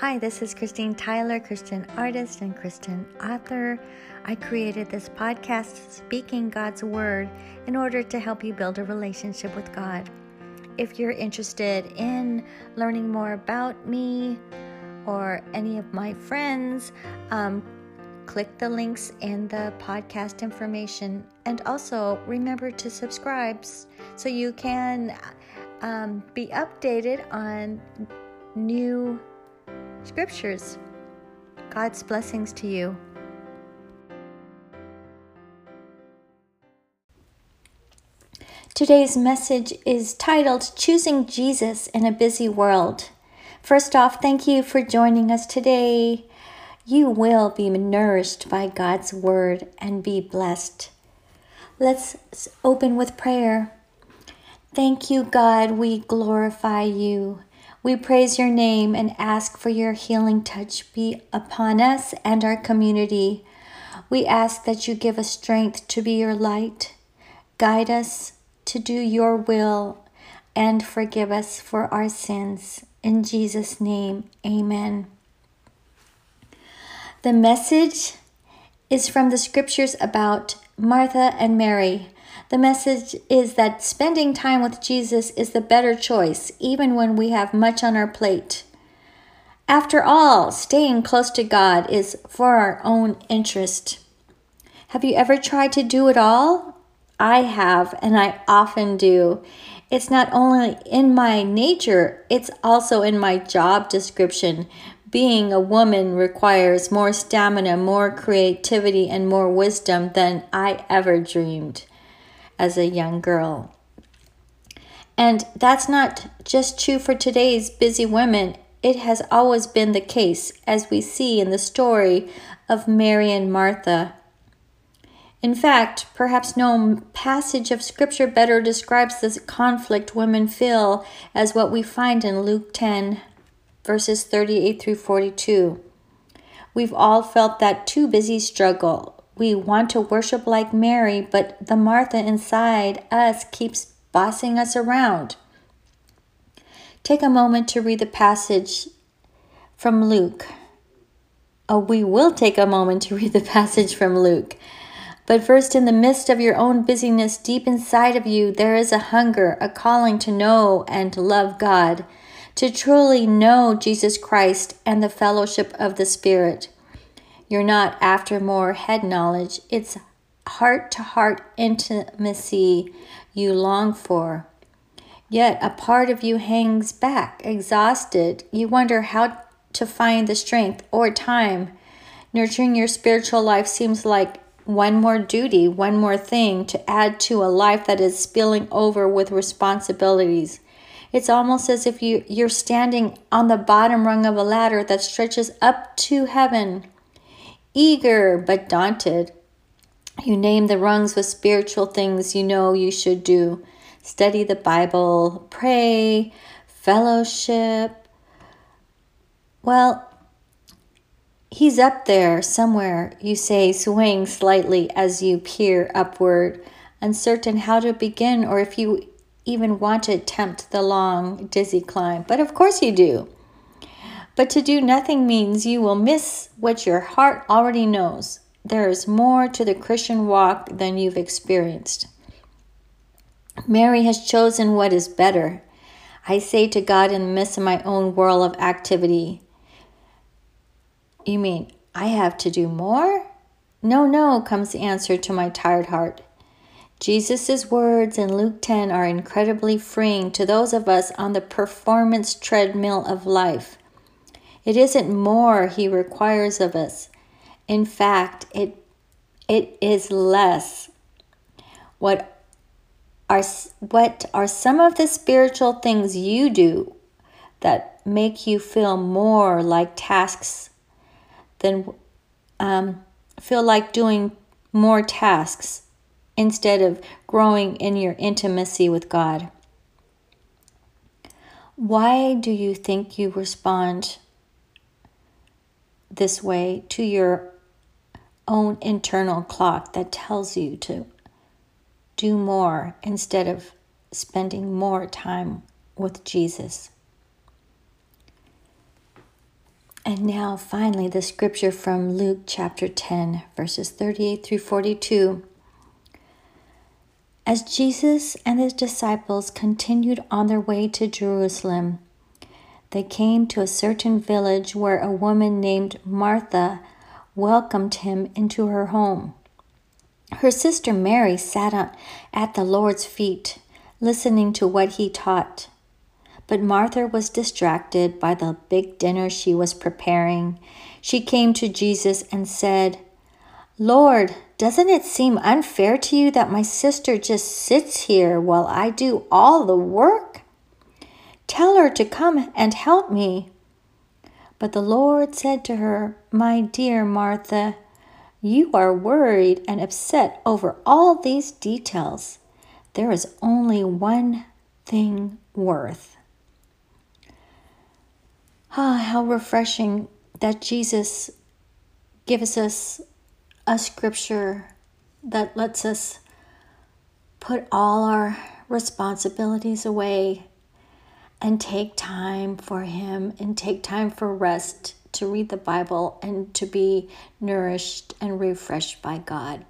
Hi, this is Christine Tyler, Christian artist and Christian author. I created this podcast, Speaking God's Word, in order to help you build a relationship with God. If you're interested in learning more about me or any of my friends, um, click the links in the podcast information. And also remember to subscribe so you can um, be updated on new scriptures. God's blessings to you. Today's message is titled Choosing Jesus in a Busy World. First off, thank you for joining us today. You will be nourished by God's word and be blessed. Let's open with prayer. Thank you, God. We glorify you. We praise your name and ask for your healing touch be upon us and our community. We ask that you give us strength to be your light, guide us to do your will, and forgive us for our sins. In Jesus' name, amen. The message is from the scriptures about Martha and Mary. The message is that spending time with Jesus is the better choice, even when we have much on our plate. After all, staying close to God is for our own interest. Have you ever tried to do it all? I have, and I often do. It's not only in my nature, it's also in my job description. Being a woman requires more stamina, more creativity, and more wisdom than I ever dreamed as a young girl. And that's not just true for today's busy women. It has always been the case, as we see in the story of Mary and Martha. In fact, perhaps no passage of Scripture better describes the conflict women feel as what we find in Luke 10, verses 38 through 42. We've all felt that too busy struggle, we want to worship like Mary, but the Martha inside us keeps bossing us around. Take a moment to read the passage from Luke. Oh, we will take a moment to read the passage from Luke. But first, in the midst of your own busyness, deep inside of you, there is a hunger, a calling to know and to love God, to truly know Jesus Christ and the fellowship of the Spirit. You're not after more head knowledge, it's heart to heart intimacy you long for. Yet a part of you hangs back, exhausted. You wonder how to find the strength or time. Nurturing your spiritual life seems like one more duty, one more thing to add to a life that is spilling over with responsibilities. It's almost as if you, you're standing on the bottom rung of a ladder that stretches up to heaven. Eager but daunted, you name the rungs with spiritual things you know you should do study the Bible, pray, fellowship. Well, he's up there somewhere, you say, swaying slightly as you peer upward, uncertain how to begin or if you even want to attempt the long, dizzy climb. But of course you do. But to do nothing means you will miss what your heart already knows. There is more to the Christian walk than you've experienced. Mary has chosen what is better. I say to God in the midst of my own whirl of activity, You mean I have to do more? No, no, comes the answer to my tired heart. Jesus' words in Luke 10 are incredibly freeing to those of us on the performance treadmill of life. It isn't more he requires of us. In fact, it it is less. What are what are some of the spiritual things you do that make you feel more like tasks than um, feel like doing more tasks instead of growing in your intimacy with God? Why do you think you respond this way to your own internal clock that tells you to do more instead of spending more time with Jesus. And now, finally, the scripture from Luke chapter 10, verses 38 through 42. As Jesus and his disciples continued on their way to Jerusalem, they came to a certain village where a woman named Martha welcomed him into her home. Her sister Mary sat at the Lord's feet, listening to what he taught. But Martha was distracted by the big dinner she was preparing. She came to Jesus and said, Lord, doesn't it seem unfair to you that my sister just sits here while I do all the work? Tell her to come and help me. But the Lord said to her, My dear Martha, you are worried and upset over all these details. There is only one thing worth. Ah, how refreshing that Jesus gives us a scripture that lets us put all our responsibilities away and take time for Him and take time for rest to read the Bible and to be nourished and refreshed by God.